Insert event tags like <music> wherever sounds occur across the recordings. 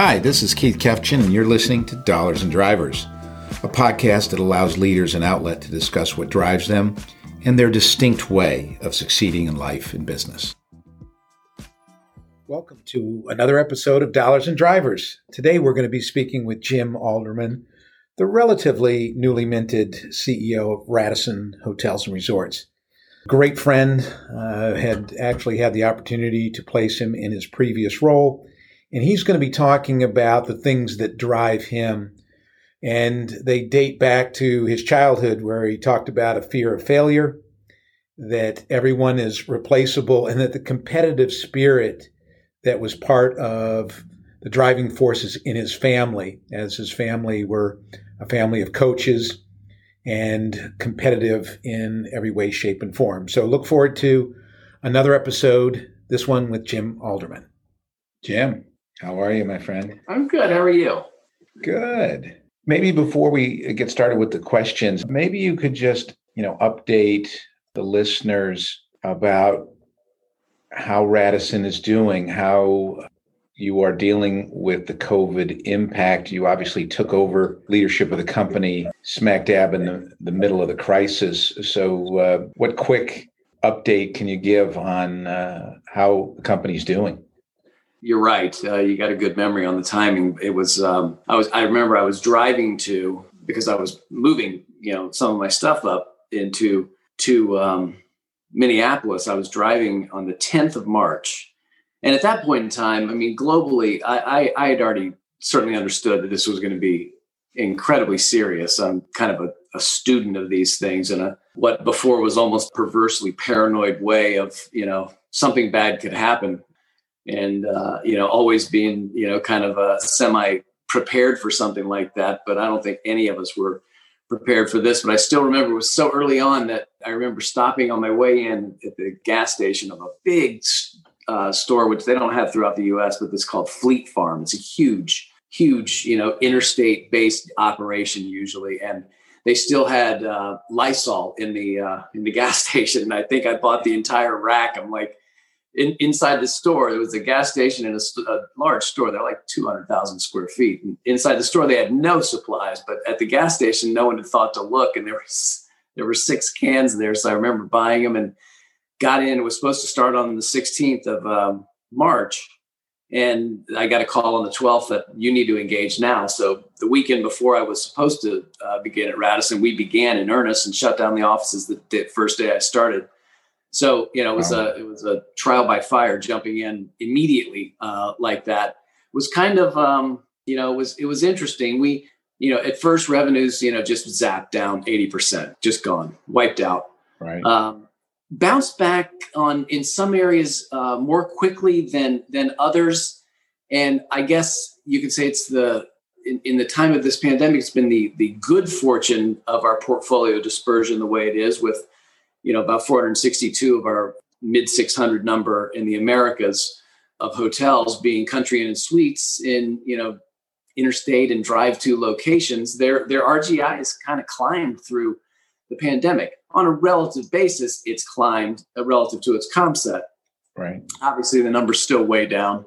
Hi, this is Keith Kefgen, and you're listening to Dollars and Drivers, a podcast that allows leaders an outlet to discuss what drives them and their distinct way of succeeding in life and business. Welcome to another episode of Dollars and Drivers. Today we're going to be speaking with Jim Alderman, the relatively newly minted CEO of Radisson Hotels and Resorts. Great friend, uh, had actually had the opportunity to place him in his previous role and he's going to be talking about the things that drive him. And they date back to his childhood, where he talked about a fear of failure, that everyone is replaceable, and that the competitive spirit that was part of the driving forces in his family, as his family were a family of coaches and competitive in every way, shape, and form. So look forward to another episode, this one with Jim Alderman. Jim. How are you, my friend? I'm good. How are you? Good. Maybe before we get started with the questions, maybe you could just, you know, update the listeners about how Radisson is doing, how you are dealing with the COVID impact. You obviously took over leadership of the company smack dab in the, the middle of the crisis. So, uh, what quick update can you give on uh, how the company's doing? You're right. Uh, you got a good memory on the timing. It was um, I was I remember I was driving to because I was moving you know some of my stuff up into to um, Minneapolis. I was driving on the 10th of March, and at that point in time, I mean globally, I, I, I had already certainly understood that this was going to be incredibly serious. I'm kind of a, a student of these things in a what before was almost perversely paranoid way of you know something bad could happen and uh, you know always being you know kind of a semi prepared for something like that but i don't think any of us were prepared for this but i still remember it was so early on that i remember stopping on my way in at the gas station of a big uh, store which they don't have throughout the us but it's called fleet farm it's a huge huge you know interstate based operation usually and they still had uh, Lysol in the uh, in the <laughs> gas station, and I think I bought the entire rack. I'm like, in, inside the store, there was a gas station and a, a large store. They're like 200,000 square feet. And inside the store, they had no supplies, but at the gas station, no one had thought to look. And there was, there were six cans there. So I remember buying them and got in. It was supposed to start on the 16th of um, March. And I got a call on the 12th that you need to engage now. So the weekend before I was supposed to uh, begin at Radisson, we began in earnest and shut down the offices the, the first day I started so you know, it was wow. a it was a trial by fire, jumping in immediately uh, like that was kind of um, you know it was it was interesting. We you know at first revenues you know just zapped down eighty percent, just gone, wiped out. Right. Um, bounced back on in some areas uh, more quickly than than others, and I guess you could say it's the in, in, the time of this pandemic, it's been the the good fortune of our portfolio dispersion the way it is with you know, about 462 of our mid 600 number in the Americas of hotels being country inn and suites in, you know, interstate and drive to locations, their, their RGI has kind of climbed through the pandemic. On a relative basis, it's climbed uh, relative to its comp set. Right. Obviously, the number's still way down.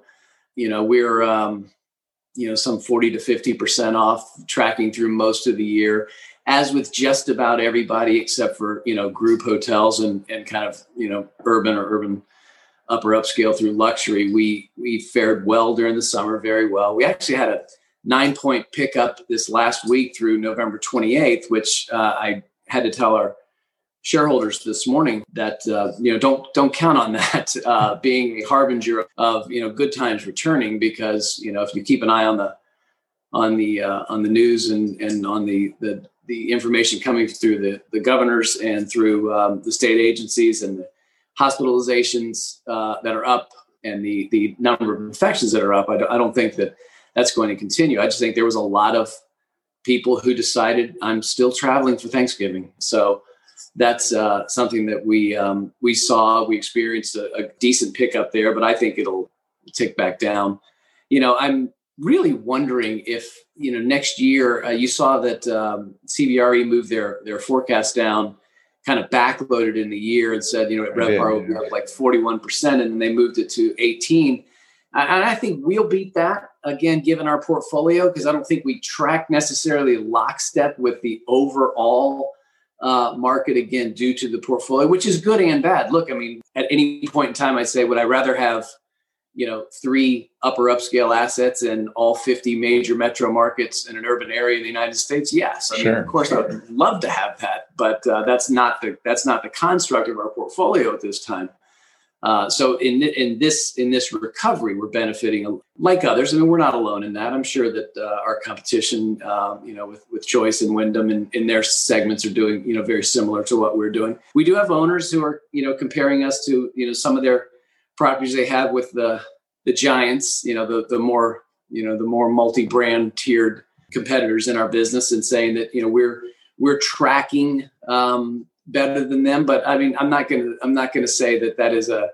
You know, we're, um, you know, some 40 to 50% off tracking through most of the year. As with just about everybody except for you know group hotels and and kind of you know urban or urban upper upscale through luxury we we fared well during the summer very well. We actually had a nine point pickup this last week through november 28th which uh, i had to tell our shareholders this morning that uh, you know don't don't count on that <laughs> uh, being a harbinger of you know good times returning because you know if you keep an eye on the on the uh, on the news and and on the the the information coming through the, the governors and through um, the state agencies and the hospitalizations uh, that are up and the, the number of infections that are up, I don't, I don't think that that's going to continue. I just think there was a lot of people who decided I'm still traveling for Thanksgiving. So that's uh, something that we um, we saw. We experienced a, a decent pickup there, but I think it'll tick back down. You know, I'm really wondering if you know next year uh, you saw that um, CBRE moved their their forecast down, kind of backloaded in the year and said you know RevPAR will be up like forty one percent, and then they moved it to eighteen. And I think we'll beat that. again, given our portfolio, because I don't think we track necessarily lockstep with the overall uh, market again due to the portfolio, which is good and bad. Look, I mean, at any point in time, I'd say, would I rather have, you know, three upper upscale assets in all 50 major metro markets in an urban area in the United States? Yes, I sure. mean, of course, I would love to have that, but uh, that's not the that's not the construct of our portfolio at this time. Uh, so in in this in this recovery, we're benefiting like others. I mean, we're not alone in that. I'm sure that uh, our competition, uh, you know, with with Choice and Wyndham and in their segments are doing, you know, very similar to what we're doing. We do have owners who are, you know, comparing us to, you know, some of their properties they have with the the giants, you know, the the more you know the more multi-brand tiered competitors in our business, and saying that you know we're we're tracking um, better than them. But I mean, I'm not to I'm not to say that that is a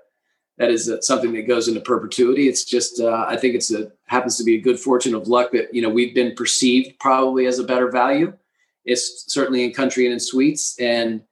that is a, something that goes into perpetuity. It's just uh, I think it's a happens to be a good fortune of luck that you know we've been perceived probably as a better value. It's certainly in country and in suites, and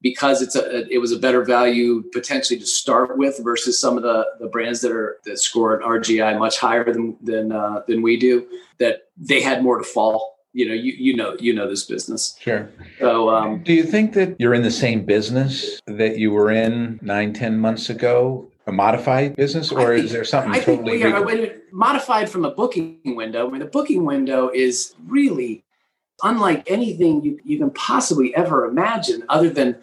because it's a it was a better value potentially to start with versus some of the the brands that are that score an RGI much higher than than uh, than we do. That they had more to fall you know you you know you know this business. Sure. So um, do you think that you're in the same business that you were in nine ten months ago? A modified business or think, is there something I totally think we are, modified from a booking window i mean the booking window is really unlike anything you, you can possibly ever imagine other than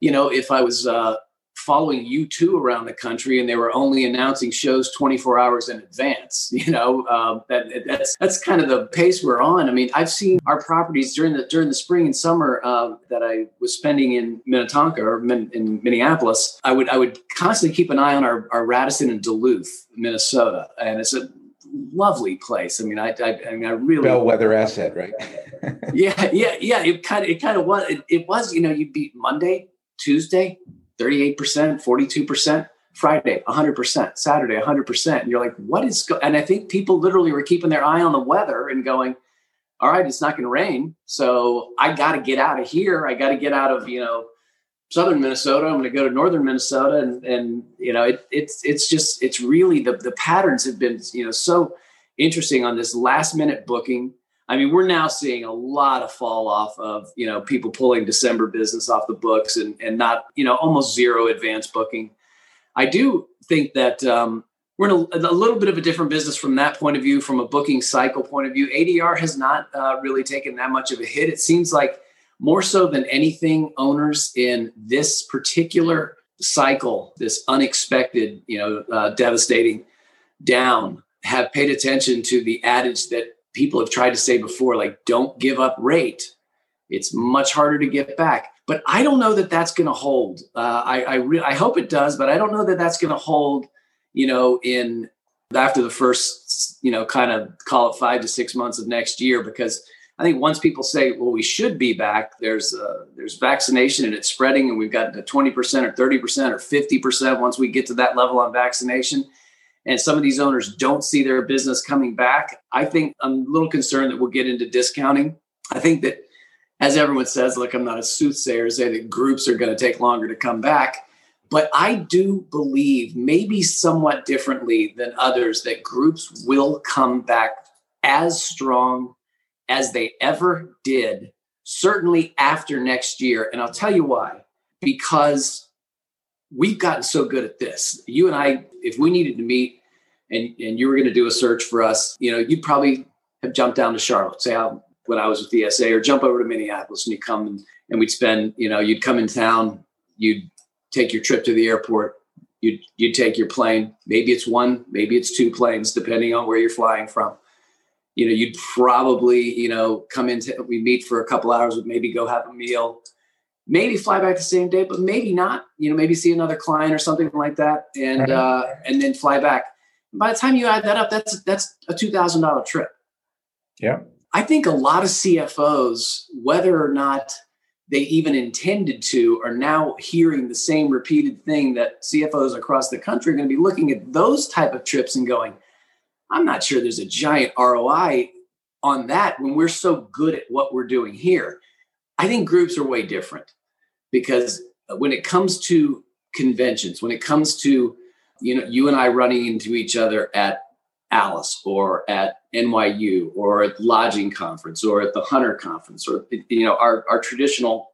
you know if i was uh, following U2 around the country and they were only announcing shows 24 hours in advance <laughs> you know uh, that that's that's kind of the pace we're on. I mean i've seen our properties during the during the spring and summer uh, that i was spending in minnetonka or min, in minneapolis i would i would constantly keep an eye on our, our radisson in duluth minnesota and it's a lovely place. I mean i i, I mean i really bellwether asset right? <laughs> Yeah yeah yeah it kind of it kind of was it, it was you know you beat monday tuesday 38%, 42%, Friday 100%, Saturday 100%. And you're like, what is go-? and I think people literally were keeping their eye on the weather and going, all right, it's not going to rain. So I got to get out of here. I got to get out of, you know, southern Minnesota. I'm going to go to northern Minnesota and and you know, it, it's it's just it's really the the patterns have been, you know, so interesting on this last minute booking I mean, we're now seeing a lot of fall off of, you know, people pulling December business off the books and, and not, you know, almost zero advance booking. I do think that um, we're in a, a, little bit of a different business from that point of view, from a booking cycle point of view. ADR has not uh, really taken that much of a hit. It seems like more so than anything, owners in this particular cycle, this unexpected, you know, uh, devastating down, have paid attention to the adage that people have tried to say before, like, don't give up rate. It's much harder to get back. But I don't know that that's going to hold. Uh, I I, re- I hope it does, but I don't know that that's going to hold. You know, in after the first, you know, kind of call it five to six months of next year, because I think once people say, well, we should be back, there's uh, there's vaccination and it's spreading, and we've got the 20% or 30% or 50% once we get to that level on vaccination and some of these owners don't see their business coming back, I think I'm a little concerned that we'll get into discounting. I think that, as everyone says, look, I'm not a soothsayer say that groups are going to take longer to come back. But I do believe, maybe somewhat differently than others, that groups will come back as strong as they ever did, certainly after next year. And I'll tell you why. Because we've gotten so good at this. You and I, if we needed to meet and, and you were going to do a search for us, you know, you'd probably have jumped down to Charlotte, say when I was with the SA, or jump over to Minneapolis and you come and, and we'd spend, you know, you'd come in town, you'd take your trip to the airport, you'd, you'd take your plane. Maybe it's one, maybe it's two planes, depending on where you're flying from. You know, you'd probably, you know, come into, we meet for a couple hours, maybe go have a meal, maybe fly back the same day, but maybe not. You know, maybe see another client or something like that, and uh, and then fly back. By the time you add that up, that's that's a two thousand dollar trip. Yeah, I think a lot of CFOs, whether or not they even intended to, are now hearing the same repeated thing that CFOs across the country are going to be looking at those type of trips and going, "I'm not sure there's a giant ROI on that when we're so good at what we're doing here." I think groups are way different because when it comes to conventions, when it comes to you know you and I running into each other at ALIS or at NYU or at lodging conference or at the Hunter conference or you know our, our traditional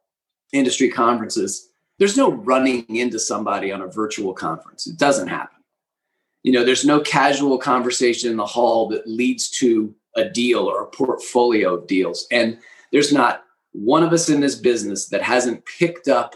industry conferences, there's no running into somebody on a virtual conference. It doesn't happen. You know, there's no casual conversation in the hall that leads to a deal or a portfolio of deals. And there's not one of us in this business that hasn't picked up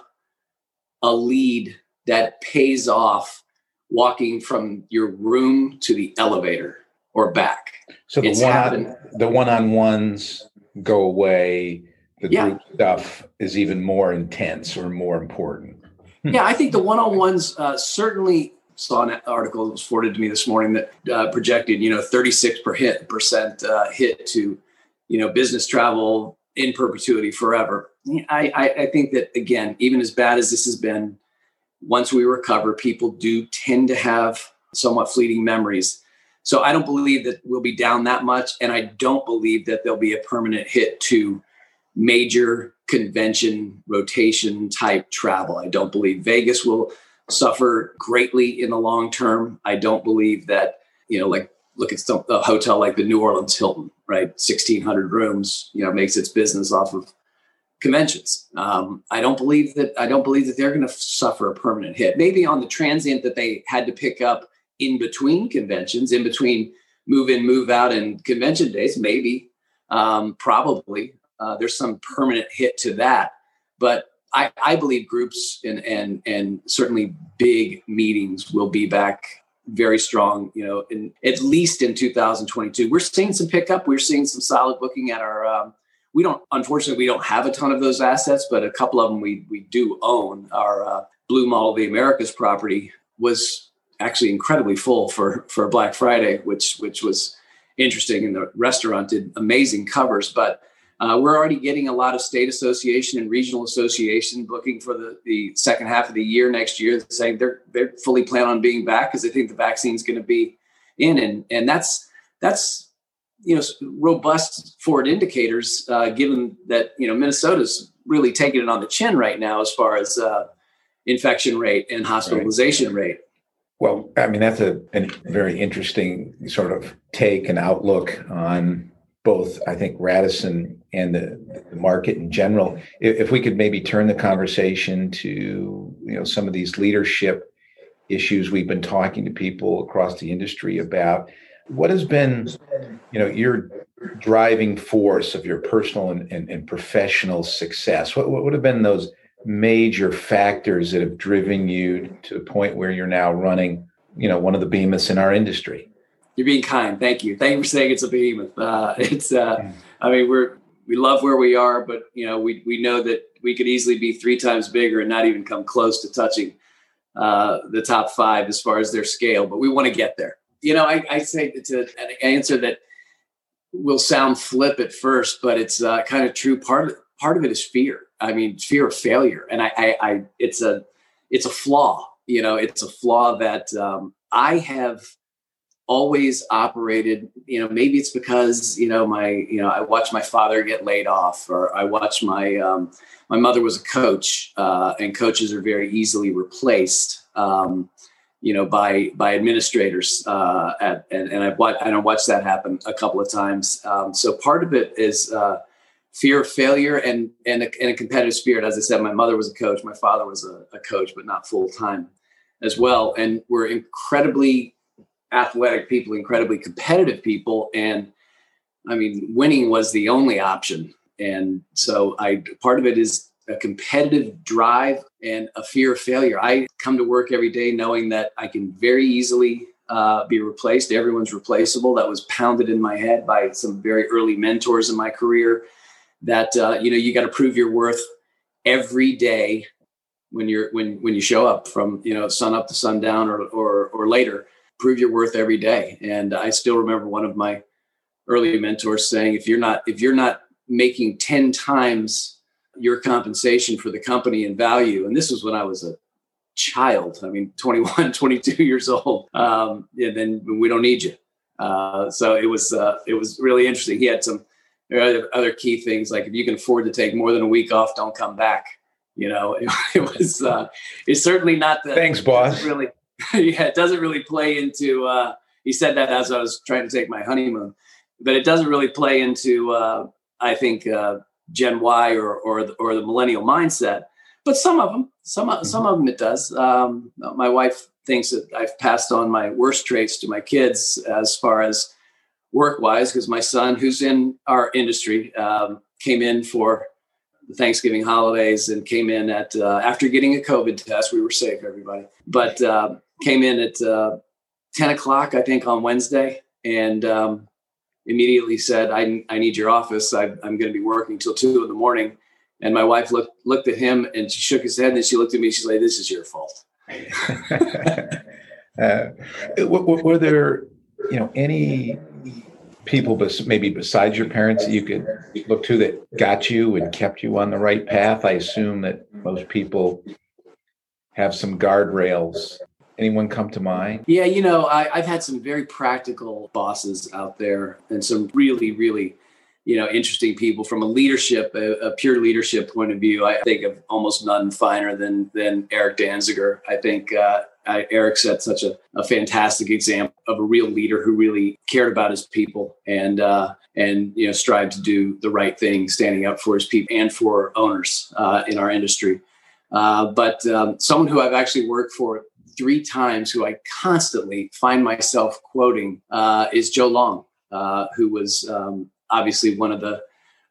a lead that pays off walking from your room to the elevator or back. So the one on, the one-on-ones go away. The yeah. group stuff is even more intense or more important. yeah, I think the one-on-ones uh, certainly saw an article that was forwarded to me this morning that uh, projected, you know, 36 per hit, percent uh, hit to, you know, business travel in perpetuity forever. I, I, I think that again, even as bad as this has been, once we recover, people do tend to have somewhat fleeting memories. So I don't believe that we'll be down that much, and I don't believe that there'll be a permanent hit to major convention rotation type travel. I don't believe Vegas will suffer greatly in the long term. I don't believe that, you know, like look at some, a hotel like the New Orleans Hilton, right? 1600 rooms, you know, makes its business off of conventions. Um, I don't believe that, I don't believe that they're going to suffer a permanent hit. Maybe on the transient that they had to pick up in between conventions, in between move in, move out and convention days, maybe, um, probably. Uh, there's some permanent hit to that. But I, I believe groups and and and certainly big meetings will be back very strong. You know, in at least in 2022, we're seeing some pickup. We're seeing some solid booking at our. Um, we don't, unfortunately, we don't have a ton of those assets, but a couple of them we we do own. Our uh, Blu Mall of the Americas property was actually incredibly full for for Black Friday, which which was interesting. And the restaurant did amazing covers, but uh, we're already getting a lot of state association and regional association booking for the, the second half of the year next year, saying they're they're fully plan on being back because they think the vaccine is going to be in, and and that's that's you know robust forward indicators, uh, given that you know Minnesota's really taking it on the chin right now as far as uh, infection rate and hospitalization right. rate. Well, I mean that's a, a very interesting sort of take and outlook on both, I think, Radisson and the, the market in general. If, if, we could maybe turn the conversation to you know some of these leadership issues we've been talking to people across the industry about, what has been you know your driving force of your personal and, and, and professional success? What, what would have been those major factors that have driven you to the point where you're now running you know one of the behemoths in our industry? You're being kind. Thank you. Thank you for saying it's a behemoth. Uh, it's, uh, I mean, we're, we love where we are, but you know, we, we know that we could easily be three times bigger and not even come close to touching uh, the top five as far as their scale, but we want to get there. You know, I, I say a, an answer that will sound flip at first, but it's uh, kind of true. Part of part of it is fear. I mean, fear of failure, and I, I, I it's a, it's a flaw. You know, it's a flaw that um, I have always operated you know maybe it's because you know my you know i watched my father get laid off or i watched my um, my mother was a coach uh, and coaches are very easily replaced um, you know by by administrators uh, at, and, and i've watched and i watched that happen a couple of times. Um, so part of it is uh, fear of failure and and a, and a, competitive spirit. As i said my mother was a coach my father was a, a coach but not full time as well. And we're incredibly athletic people, incredibly competitive people, and I mean, winning was the only option. And so, I part of it is a competitive drive and a fear of failure. I come to work every day knowing that I can very easily uh, be replaced. Everyone's replaceable. That was pounded in my head by some very early mentors in my career. That uh, you know, you got to prove your worth every day when you're when when you show up from you know sun up to sundown or or, or later prove your worth every day. And I still remember one of my early mentors saying, if you're not, if you're not making 10 times your compensation for the company and value, and this was when I was a child, I mean, 21, <laughs> 22 years old, um, and then we don't need you. Uh, so it was, uh, it was really interesting. He had some other, other key things like if you can afford to take more than a week off, don't come back. You know, it, <laughs> it was, uh, it's certainly not the, thanks boss. Really, <laughs> yeah, it doesn't really play into uh, he said that as I was trying to take my honeymoon, but it doesn't really play into uh, I think uh, Gen Y or or the, or the millennial mindset. But some of them, some mm-hmm. some of them, it does. Um, my wife thinks that I've passed on my worst traits to my kids as far as work wise, because my son, who's in our industry, um, came in for the Thanksgiving holidays and came in at uh, after getting a COVID test. We were safe, everybody, but uh, came in at uh, ten o'clock, I think, on Wednesday, and um, immediately said, I, I need your office. I, am going to be working till two in the morning. And my wife looked, looked at him and she shook his head and she looked at me. She's like, this is your fault. <laughs> uh, were there, you know, any people bes- maybe besides your parents that you could look to that got you and kept you on the right path? I assume that most people have some guardrails Anyone come to mind? Yeah, you know, I, have had some very practical bosses out there and some really, really, you know, interesting people from a leadership, a, a pure leadership point of view. I think of almost none finer than than Eric Danziger. I think uh, I, Eric set such a, a, fantastic example of a real leader who really cared about his people and uh, and you know strived to do the right thing, standing up for his people and for owners uh, in our industry. Uh, but um, someone who I've actually worked for three times who I constantly find myself quoting uh, is Joe Long, uh, who was um, obviously one of the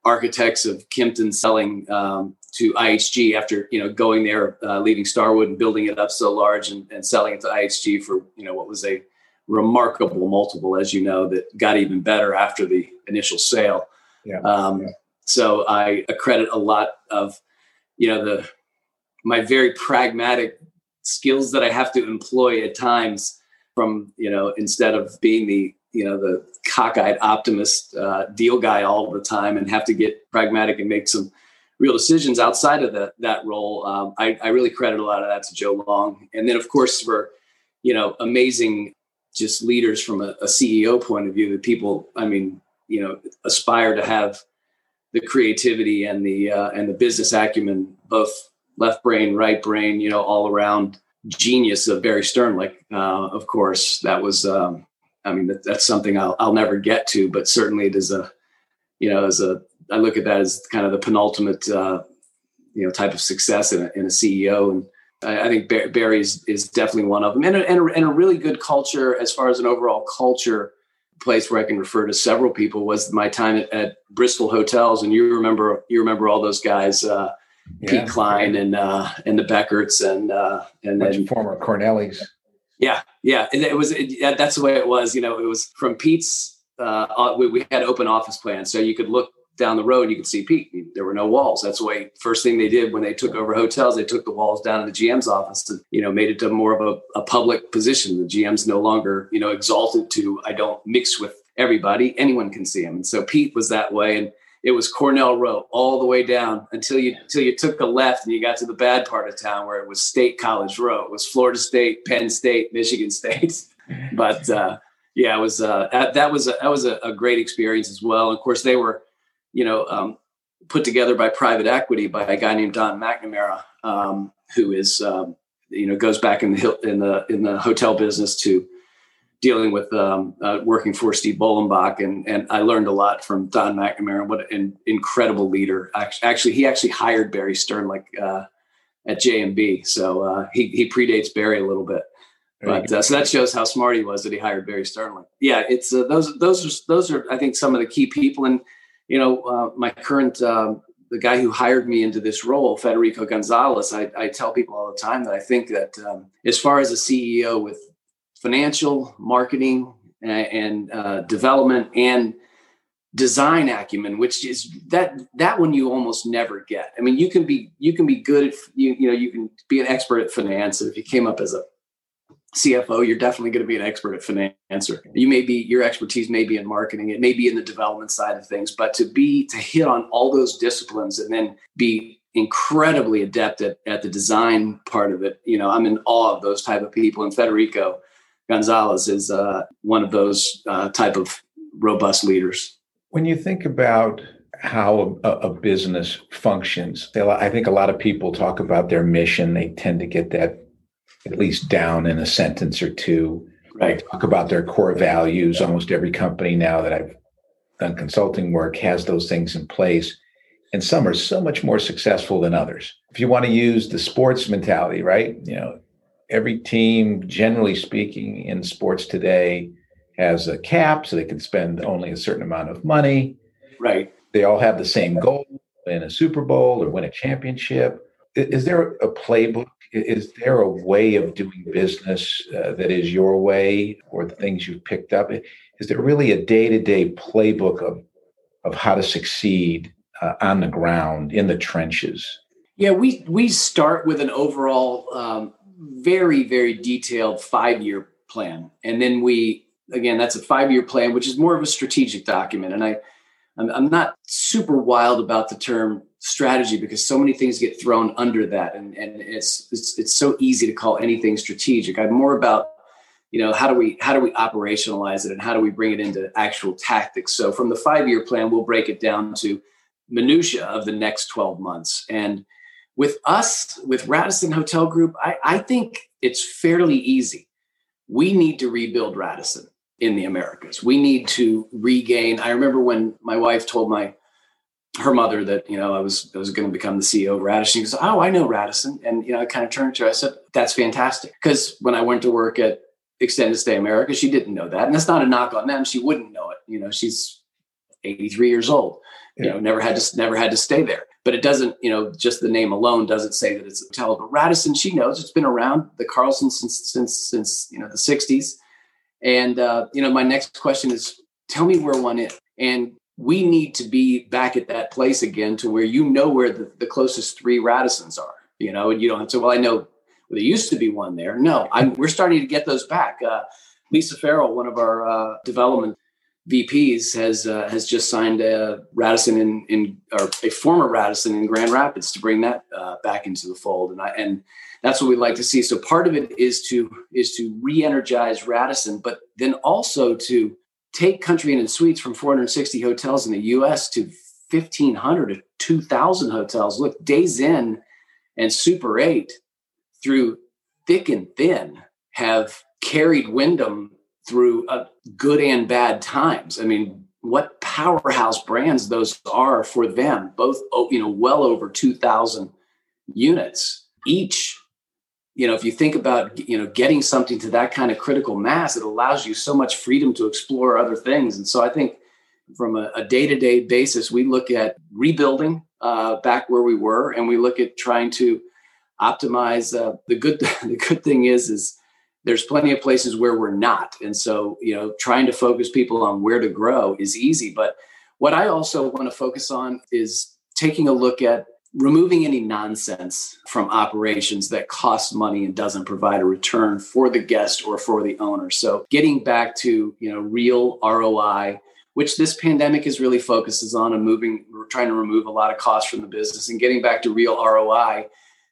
architects of Kimpton selling um, to IHG after you know going there, uh, leaving Starwood and building it up so large and, and, selling it to IHG for you know what was a remarkable multiple, as you know, that got even better after the initial sale. Yeah. Um, yeah. So I accredit a lot of you know the my very pragmatic skills that I have to employ at times from, you know, instead of being the, you know, the cockeyed optimist uh, deal guy all the time and have to get pragmatic and make some real decisions outside of the, that role. Um, I, I really credit a lot of that to Joe Long. And then, of course, for, you know, amazing just leaders from a, a CEO point of view that people, I mean, you know, aspire to have the creativity and the uh, and the business acumen both left brain, right brain, you know, all around genius of Barry Sternlicht. Uh, of course, that was, um, I mean, that, that's something I'll, I'll never get to, but certainly it is a, you know, as a, I look at that as kind of the penultimate, uh, you know, type of success in a, in a CEO. And I, I think Barry is, is, definitely one of them and a, and, a, and a really good culture as far as an overall culture place where I can refer to several people was my time at, at Bristol hotels. And you remember, you remember all those guys, uh, yeah. Pete Kline and uh, and the Beckerts and uh, and then former Cornellis. Yeah, yeah, it, it was. It, that's the way it was. You know, it was from Pete's. Uh, we, we had open office plans, so you could look down the road and you could see Pete. There were no walls. That's the way first thing they did when they took over hotels, they took the walls down in the GM's office and, you know, made it to more of a, a public position. The GM's no longer, you know, exalted to I don't mix with everybody. Anyone can see him. And so Pete was that way. And it was Cornell Row all the way down until you until you took the left and you got to the bad part of town where it was State College Row. It was Florida State, Penn State, Michigan State. <laughs> but uh, yeah, it was uh, that was a, that was a, a, great experience as well. of course, they were you know um, put together by private equity by a guy named Don McNamara, um, who is um, you know goes back in the in the in the hotel business to dealing with um, uh, working for Steve Bollenbach, and and I learned a lot from Don McNamara. What an incredible leader! Actually, he actually hired Barry Sternlicht uh, at JMB, so uh, he he predates Barry a little bit. But uh, so that shows how smart he was that he hired Barry Sternlicht. Yeah, it's uh, those those are those are I think some of the key people, and you know uh, my current. Um, the guy who hired me into this role, Federico Gonzalez, I, I tell people all the time that I think that um, as far as a CEO with financial, marketing, and uh, development, and design acumen, which is that that one you almost never get. I mean, you can be you can be good at you you know you can be an expert at finance. If you came up as a CFO, you're definitely going to be an expert at finance. Or you may be your expertise may be in marketing, it may be in the development side of things, but to be to hit on all those disciplines and then be incredibly adept at, at the design part of it. You know, I'm in awe of those type of people. And Federico Gonzalez is uh, one of those uh, type of robust leaders. When you think about how a, a, business functions, I think a lot of people talk about their mission. They tend to get that at least down in a sentence or two. Right. Talk about their core values. Almost every company now that I've done consulting work has those things in place. And some are so much more successful than others. If you want to use the sports mentality, right? You know, every team, generally speaking, in sports today has a cap, so they can spend only a certain amount of money. Right. They all have the same goal win a Super Bowl or win a championship. Is there a playbook? Is there a way of doing business uh, that is your way or the things you've picked up? Is there really a day to day playbook of, of how to succeed uh, on the ground in the trenches? Yeah, we, we start with an overall, um, very, very detailed five year plan. And then we, again, that's a five year plan, which is more of a strategic document. And I, I'm, not super wild about the term strategy because so many things get thrown under that, and and it's it's it's so easy to call anything strategic. I'm more about you know how do we how do we operationalize it and how do we bring it into actual tactics so from the five year plan we'll break it down to minutia of the next 12 months and with us with radisson hotel group I, I think it's fairly easy we need to rebuild radisson in the Americas. We need to regain. I remember when my wife told my her mother that you know I was I was going to become the CEO of Radisson. She goes, "Oh, I know Radisson," and you know I kind of turned to her. I said, "That's fantastic," because when I went to work at Extended Stay America, she didn't know that, and that's not a knock on them. She wouldn't know it. You know, she's 83 years old. You know, never had to never had to stay there. But it doesn't, you know, just the name alone doesn't say that it's a hotel. But Radisson, she knows it's been around the Carlson since since since you know the 60s and uh, you know, my next question is, tell me where one is. And we need to be back at that place again to where you know where the, the closest three Radissons are. You know, and you don't have to. Well, I know well, there used to be one there. No, I'm, we're starting to get those back. Uh, Lisa Farrell, one of our uh, development VPs, has uh, has just signed a Radisson in in or a former Radisson in Grand Rapids to bring that uh, back into the fold. And I and that's what we'd like to see. So part of it is to is to re-energize Radisson, but then also to take Country Inn and Suites from 460 hotels in the U.S. to 1,500 to 2,000 hotels. Look, Days Inn and Super Eight through thick and thin have carried Wyndham through uh, good and bad times. I mean, what powerhouse brands those are for them, both oh, you know, well over 2,000 units each you know if you think about you know getting something to that kind of critical mass it allows you so much freedom to explore other things and so i think from a, a day-to-day basis we look at rebuilding uh, back where we were and we look at trying to optimize uh, the good <laughs> the good thing is is there's plenty of places where we're not and so you know trying to focus people on where to grow is easy but what i also want to focus on is taking a look at removing any nonsense from operations that costs money and doesn't provide a return for the guest or for the owner. So getting back to, you know, real ROI, which this pandemic is really focuses on and moving, we're trying to remove a lot of costs from the business and getting back to real ROI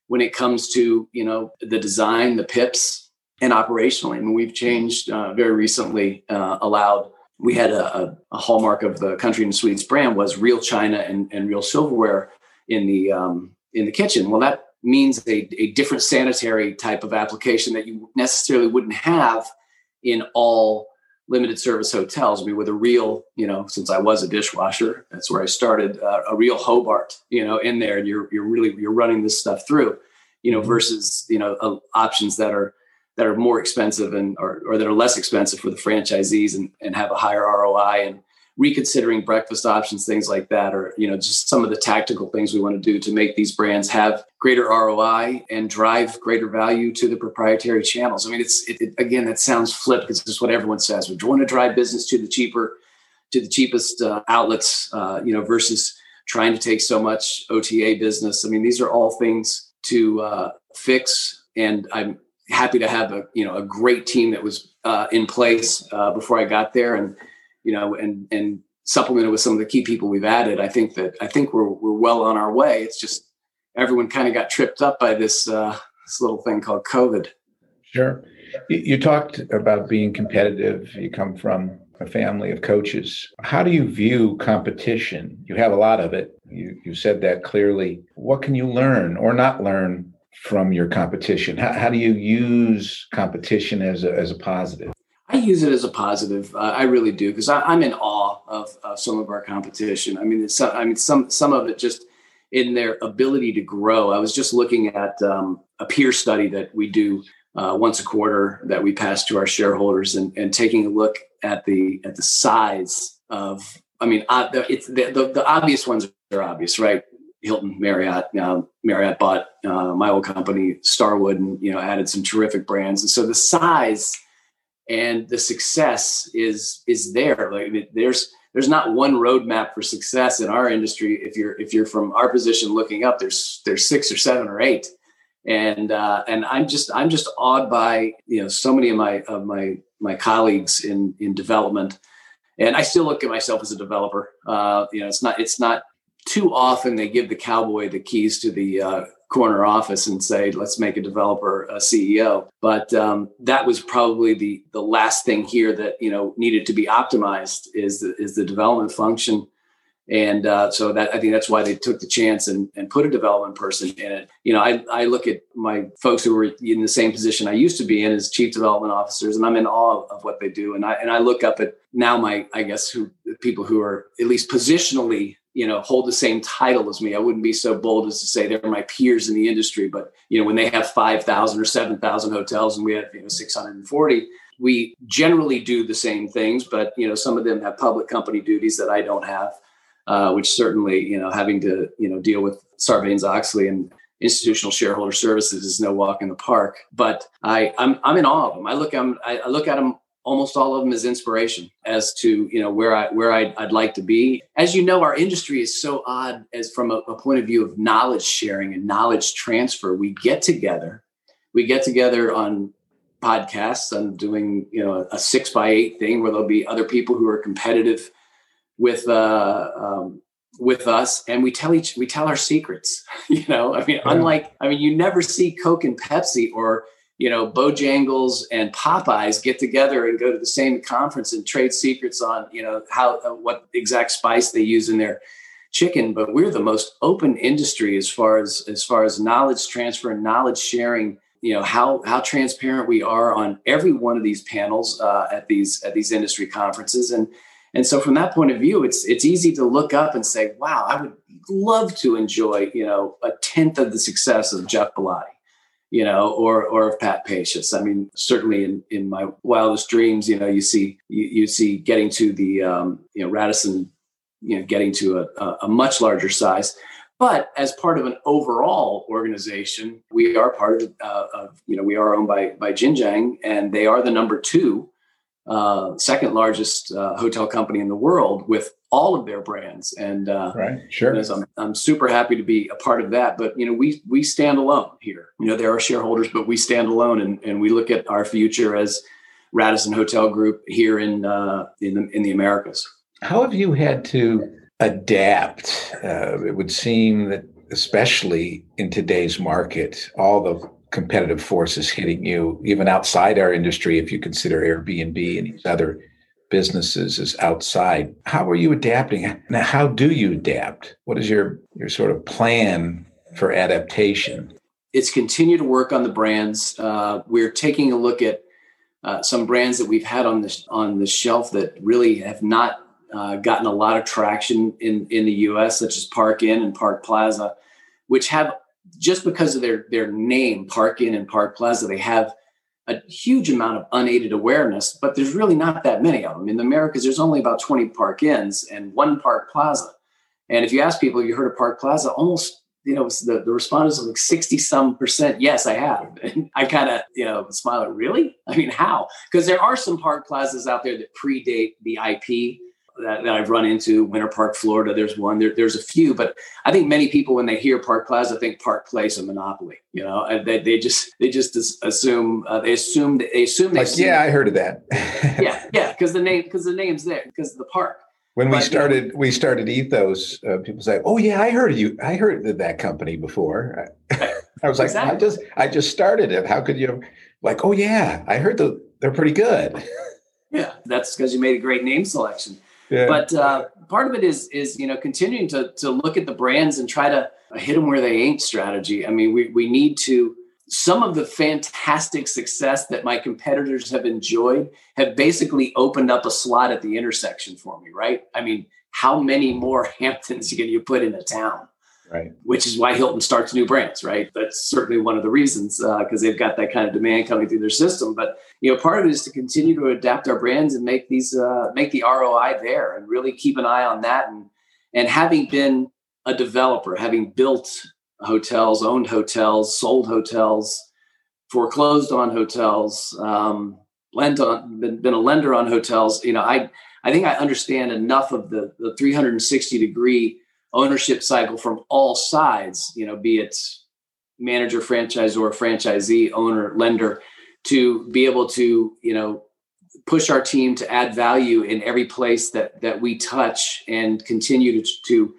when it comes to, you know, the design, the PIPs and operationally. I mean, we've changed uh, very recently, uh, allowed we had a, a, hallmark of the country and suites brand was real china and, and real silverware in the um, in the kitchen. Well, that means a, a different sanitary type of application that you necessarily wouldn't have in all limited service hotels. I mean, with a real, you know, since I was a dishwasher, that's where I started. Uh, a real Hobart, you know, in there, and you're you're really you're running this stuff through, you know, versus you know uh, options that are that are more expensive and or, or that are less expensive for the franchisees and, and have a higher ROI and reconsidering breakfast options, things like that, or you know, just some of the tactical things we want to do to make these brands have greater ROI and drive greater value to the proprietary channels. I mean, it's it, it, again, that sounds flip because it's what everyone says. We want to drive business to the cheaper, to the cheapest uh, outlets, uh, you know, versus trying to take so much OTA business. I mean, these are all things to uh, fix, and I'm happy to have a you know a great team that was uh, in place uh, before I got there and you know, and and supplemented with some of the key people we've added, I think that I think we're we're well on our way. It's just everyone kind of got tripped up by this uh, this little thing called COVID. Sure. You talked about being competitive. You come from a family of coaches. How do you view competition? You have a lot of it. You, you said that clearly. What can you learn or not learn from your competition? How, how do you use competition as a, as a positive? I use it as a positive. Uh, I really do because I'm in awe of, some of our competition. I mean, it's, I mean, some some of it just in their ability to grow. I was just looking at um, a peer study that we do uh, once a quarter that we pass to our shareholders, and, and taking a look at the at the size of. I mean, uh, it's the, the, the obvious ones are obvious, right? Hilton, Marriott. Uh, Marriott bought uh, my old company, Starwood, and you know added some terrific brands. And so the size and the success is is there. Like there's there's not one roadmap for success in our industry. If you're if you're from our position looking up, there's there's six or seven or eight, and uh, and I'm just I'm just awed by you know so many of my of my my colleagues in in development, and I still look at myself as a developer. Uh, you know, it's not it's not too often they give the cowboy the keys to the uh, corner office and say, let's make a developer a CEO. But um, that was probably the the last thing here that you know needed to be optimized is the, is the development function. And uh, so that I think that's why they took the chance and, and put a development person in it. You know, I, I look at my folks who were in the same position I used to be in as chief development officers, and I'm in awe of what they do. And I and I look up at now my I guess who people who are at least positionally you know hold the same title as me. I wouldn't be so bold as to say they're my peers in the industry but you know when they have 5000 or 7000 hotels and we have you know 640 we generally do the same things but you know some of them have public company duties that i don't have uh, which certainly you know having to you know deal with sarbanes oxley and institutional shareholder services is no walk in the park. But i i'm, I'm in awe of them. I look I'm, i look at them almost all of them is inspiration as to you know where I where I'd, I'd like to be. As you know, our industry is so odd as from a, a, point of view of knowledge sharing and knowledge transfer. We get together, we get together on podcasts. I'm doing you know a, six by eight thing where there'll be other people who are competitive with uh, um, with us, and we tell each we tell our secrets. <laughs> you know, I mean, yeah. unlike I mean, you never see Coke and Pepsi or you know, Bojangles and Popeyes get together and go to the same conference and trade secrets on, you know, how uh, what exact spice they use in their chicken. But we're the most open industry as far as as far as knowledge transfer and knowledge sharing. You know how how transparent we are on every one of these panels uh, at these at these industry conferences, and and so from that point of view, it's it's easy to look up and say, wow, I would love to enjoy you know a tenth of the success of Geoff Ballotti you know, or or of Pat Pacious. I mean, certainly in in my wildest dreams, you know, you see you, you see getting to the um, you know Radisson, you know, getting to a, a much larger size. But as part of an overall organization, we are part of, uh, of you know we are owned by by Jinjiang, and they are the number two uh, second largest uh, hotel company in the world with all of their brands. And uh, right, sure. I'm, I'm super happy to be a part of that. But you know, we we stand alone here. You know, there are shareholders, but we stand alone, and and we look at our future as Radisson Hotel Group here in uh, in the in the Americas. How have you had to adapt? Uh, it would seem that, especially in today's market, all the competitive forces hitting you, even outside our industry, if you consider Airbnb and these other businesses as outside. How are you adapting? Now, how do you adapt? What is your your sort of plan for adaptation? It's continue to work on the brands. Uh, we're taking a look at uh, some brands that we've had on this on the shelf that really have not uh, gotten a lot of traction in in the U.S., such as Park Inn and Park Plaza, which have just because of their their name, Park Inn and Park Plaza, they have a huge amount of unaided awareness, but there's really not that many of them. In the Americas, there's only about 20 Park Inns and one Park Plaza. And if you ask people, you heard of Park Plaza, almost, you know, the, the respondents are like 60 some percent. Yes, I have. <laughs> And I kind of, you know, smile at really? I mean, how? Because there are some Park Plazas out there that predate the IP that, that, I've run into. Winter Park, Florida, there's one. There, there's a few, but I think many people when they hear Park Plaza think Park Place a monopoly. You know, they, they just they just assume uh, they assume they assume they like, yeah, I heard of that. <laughs> yeah, yeah, because the name because the name's there because of the park. When but, we started, you know, we started Ethos. Uh, people say, "Oh yeah, I heard of you. I heard of that company before." I <laughs> was like, exactly. "I just, I just started it. How could you?" Like, "Oh yeah, I heard the, they're pretty good." Yeah, that's because you made a great name selection. But uh, part of it is is you know continuing to to look at the brands and try to hit them where they ain't strategy. I mean, we we need to some of the fantastic success that my competitors have enjoyed have basically opened up a slot at the intersection for me, right? I mean, how many more <laughs> Hamptons can you put in a town? Right. Which is why Hilton starts new brands, right? That's certainly one of the reasons because uh, they've got that kind of demand coming through their system. But you know, part of it is to continue to adapt our brands and make these uh, make the ROI there, and really keep an eye on that. And and having been a developer, having built hotels, owned hotels, sold hotels, foreclosed on hotels, um, lent on, been, been a lender on hotels. You know, I I think I understand enough of the the 360 degree ownership cycle from all sides. You know, be it manager, franchisor, franchisee, owner, lender, to be able to you know push our team to add value in every place that that we touch and continue to to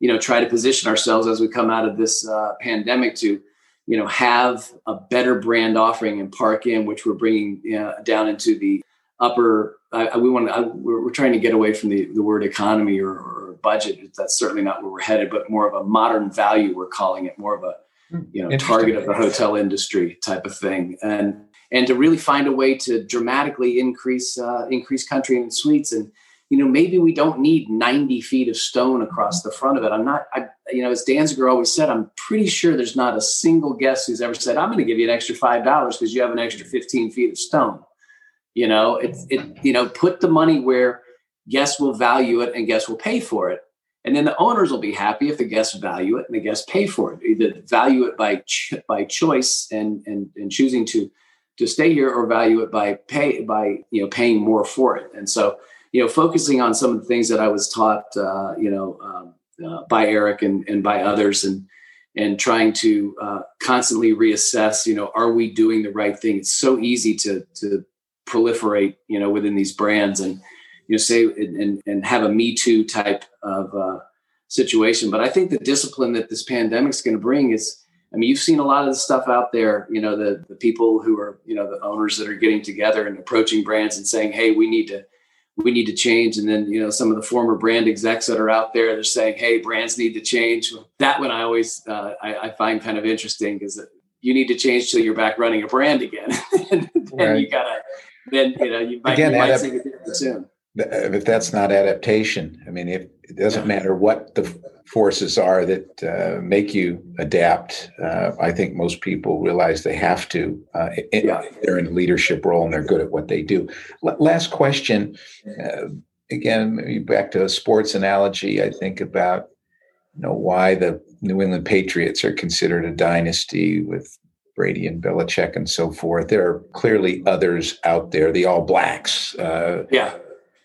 you know try to position ourselves as we come out of this uh, pandemic to you know have a better brand offering in Park Inn, which we're bringing you know, down into the upper. I, we want. I, we're, we're, trying to get away from the, the word economy or, or, budget. That's certainly not where we're headed, but more of a modern value. We're calling it more of a hmm. you know target of the hotel industry type of thing, and and to really find a way to dramatically increase uh, increase country and suites and you know, maybe we don't need 90 feet of stone across the front of it. I'm not, I, you know, as Danziger always said, I'm pretty sure there's not a single guest who's ever said, I'm going to give you an extra $5 because you have an extra 15 feet of stone. You know, it, it, you know, put the money where guests will value it and guests will pay for it. And then the owners will be happy if the guests value it and the guests pay for it. Either value it by ch- by choice and, and and choosing to to stay here, or value it by pay by you know paying more for it. And so you know, focusing on some of the things that I was taught, uh, you know, um, uh, by Eric and, and by others, and and trying to uh, constantly reassess, you know, are we doing the right thing? It's so easy to to proliferate, you know, within these brands, and you know, say and and have a Me Too type of uh, situation. But I think the discipline that this pandemic is going to bring is. I mean, you've seen a lot of the stuff out there, you know, the, the people who are, you know, the owners that are getting together and approaching brands and saying, hey, we need to we need to change. And then, you know, some of the former brand execs that are out there, they're saying, hey, brands need to change. That one I always, uh, I, I, find kind of interesting because you need to change till you're back running a brand again. <laughs> and then right. you gotta, then, you know, you might, again, you might see it soon. If that's not adaptation, I mean, if it doesn't matter what the forces are that uh, make you adapt. Uh, I think most people realize they have to. Uh, yeah. They're in a leadership role and they're good at what they do. L- last question. Uh, again, back to a sports analogy. I think about you know why the New England Patriots are considered a dynasty with Brady and Belichick and so forth. There are clearly others out there. The All Blacks. Uh, yeah.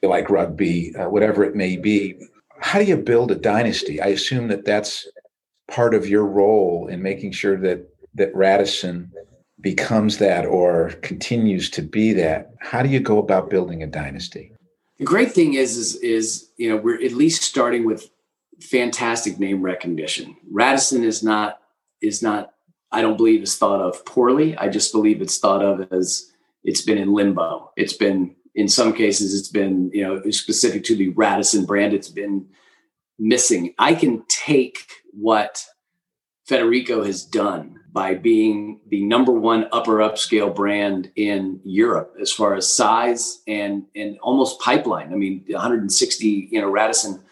Like rugby, uh, whatever it may be how do you build a dynasty? I assume that that's part of your role in making sure that that Radisson becomes that or continues to be that. How do you go about building a dynasty? The great thing is, is, is you know, we're at least starting with fantastic name recognition. Radisson is not is not. I don't believe is thought of poorly. I just believe it's thought of as it's been in limbo. It's been in some cases it's been you know specific to the radisson brand it's been missing. I can take what federico has done by being the number one upper upscale brand in europe as far as size and and almost pipeline. I mean 160 you know radisson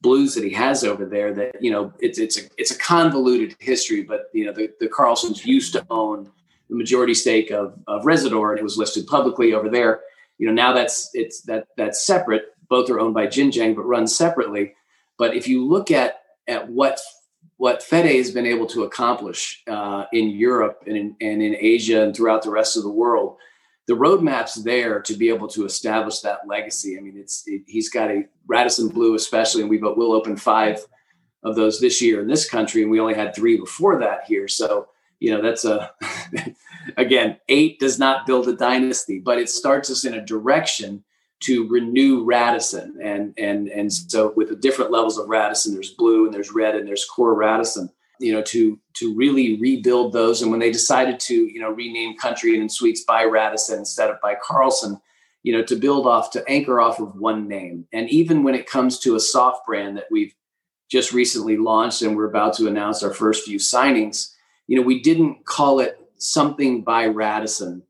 blus that he has over there that you know it's it's a it's a convoluted history but you know the, the carlsons used to own the majority stake of, of Rezidor and it was listed publicly over there you know now that's it's that that's separate both are owned by Jinjiang but run separately but if you look at at what what Fede has been able to accomplish uh, in Europe and in, and in Asia and throughout the rest of the world, the roadmap's there to be able to establish that legacy. I mean, it's it, he's got a Radisson Blu, especially, and we will open five of those this year in this country, and we only had three before that here. So you know that's a <laughs> again eight does not build a dynasty but it starts us in a direction to renew radisson. And and and so with the different levels of radisson there's blue and there's red and there's core radisson you know to to really rebuild those. And when they decided to you know rename country and suites by radisson instead of by carlson you know to build off to anchor off of one name. And even when it comes to a soft brand that we've just recently launched and we're about to announce our first few signings you know, we didn't call it something by Radisson,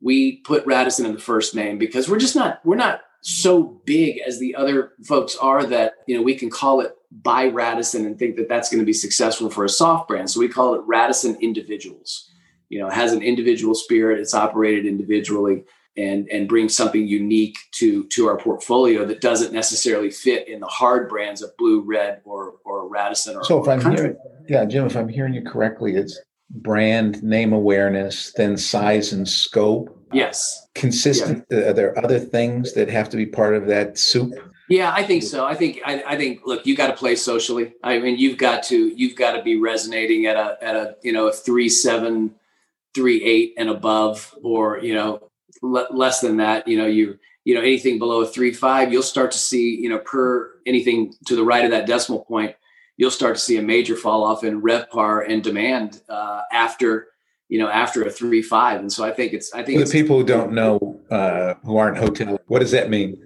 we put Radisson in the first name because we're just not we're not so big as the other folks are that you know we can call it by Radisson and think that that's going to be successful for a soft brand. So we call it Radisson Individuals. You know, it has an individual spirit. It's operated individually and and brings something unique to to our portfolio that doesn't necessarily fit in the hard brands of blue, red, or or Radisson. Or, so if I'm country. hearing, yeah, Jim, if I'm hearing you correctly, it's brand name awareness, then size and scope. Yes. Consistent. Yeah. Are there other things that have to be part of that soup? Yeah, I think so. I think I, I think look, you got to play socially. I mean, you've got to you've got to be resonating at a at a you know a three seven, three eight and above, or you know less than that. You know you you know anything below a three five, you'll start to see you know per anything to the right of that decimal point, you'll start to see a major fall off in RevPAR and demand uh, after you know after a three five. And so I think it's I think For the people who don't know uh, who aren't hotel, what does that mean?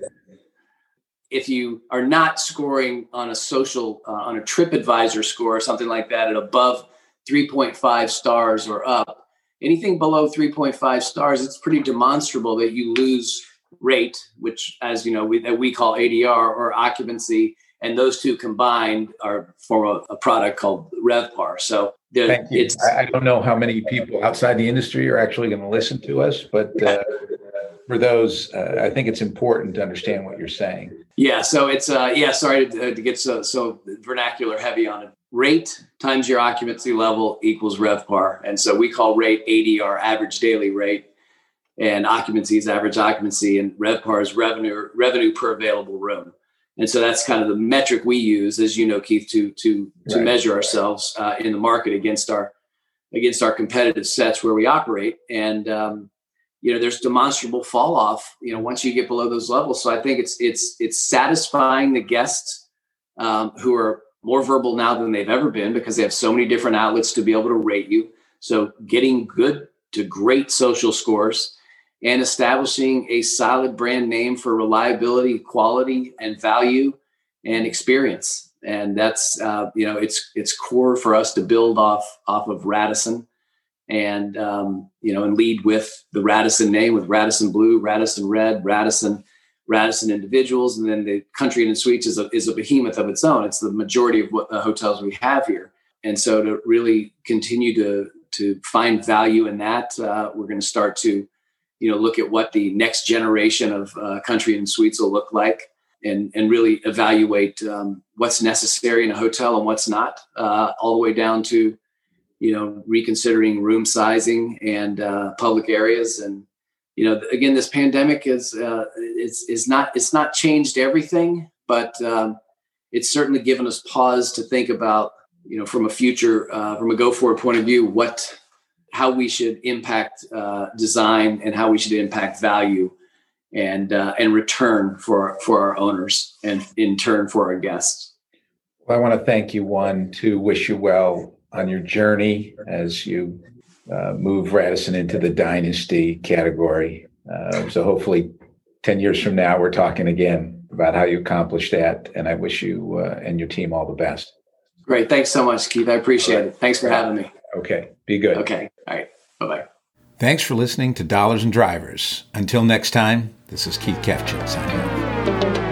if you are not scoring on a social uh, on a TripAdvisor score or something like that at above 3.5 stars or up, anything below 3.5 stars, it's pretty demonstrable that you lose rate, which, as you know, we, that we call ADR or occupancy, and those two combined are form a, a product called RevPAR. So it's. I don't know how many people outside the industry are actually going to listen to us, but. Uh, for those, uh, I think it's important to understand what you're saying. Yeah. So it's uh, yeah. Sorry to, to get so so vernacular heavy on it. Rate times your occupancy level equals RevPAR, and so we call rate ADR, average daily rate, and occupancy is average occupancy, and RevPAR is revenue revenue per available room. And so that's kind of the metric we use, as you know, Keith, to to to right. measure ourselves uh, in the market against our against our competitive sets where we operate. And um, you know there's demonstrable fall off you know once you get below those levels so i think it's it's it's satisfying the guests um, who are more verbal now than they've ever been because they have so many different outlets to be able to rate you so getting good to great social scores and establishing a solid brand name for reliability quality and value and experience. And that's uh, you know it's it's core for us to build off off of radisson and um, you know and lead with the Radisson name with Radisson Blu, Radisson Red, Radisson Radisson individuals, and then the Country Inn and Suites is a, is a behemoth of its own. It's the majority of what the hotels we have here, and so to really continue to to find value in that, uh, we're going to start to you know look at what the next generation of uh, Country and Suites will look like. And, and really evaluate um, what's necessary in a hotel and what's not, uh, all the way down to you know, reconsidering room sizing and uh, public areas. And you know, again, this pandemic is uh, it's is not it's not changed everything, but um, it's certainly given us pause to think about you know from a future uh, from a go forward point of view what how we should impact uh, design and how we should impact value and uh, and return for for our owners and in turn for our guests. Well, I want to thank you. One to wish you well on your journey as you uh, move Radisson into the dynasty category. Uh, so hopefully, ten years from now, we're talking again about how you accomplished that. And I wish you uh, and your team all the best. Great. Thanks so much, Keith. I appreciate right. it. Thanks for having me. Okay. Be good. Okay. All right. Bye bye. Thanks for listening to Dollars and Drivers. Until next time, this is Keith Kefgen signing off.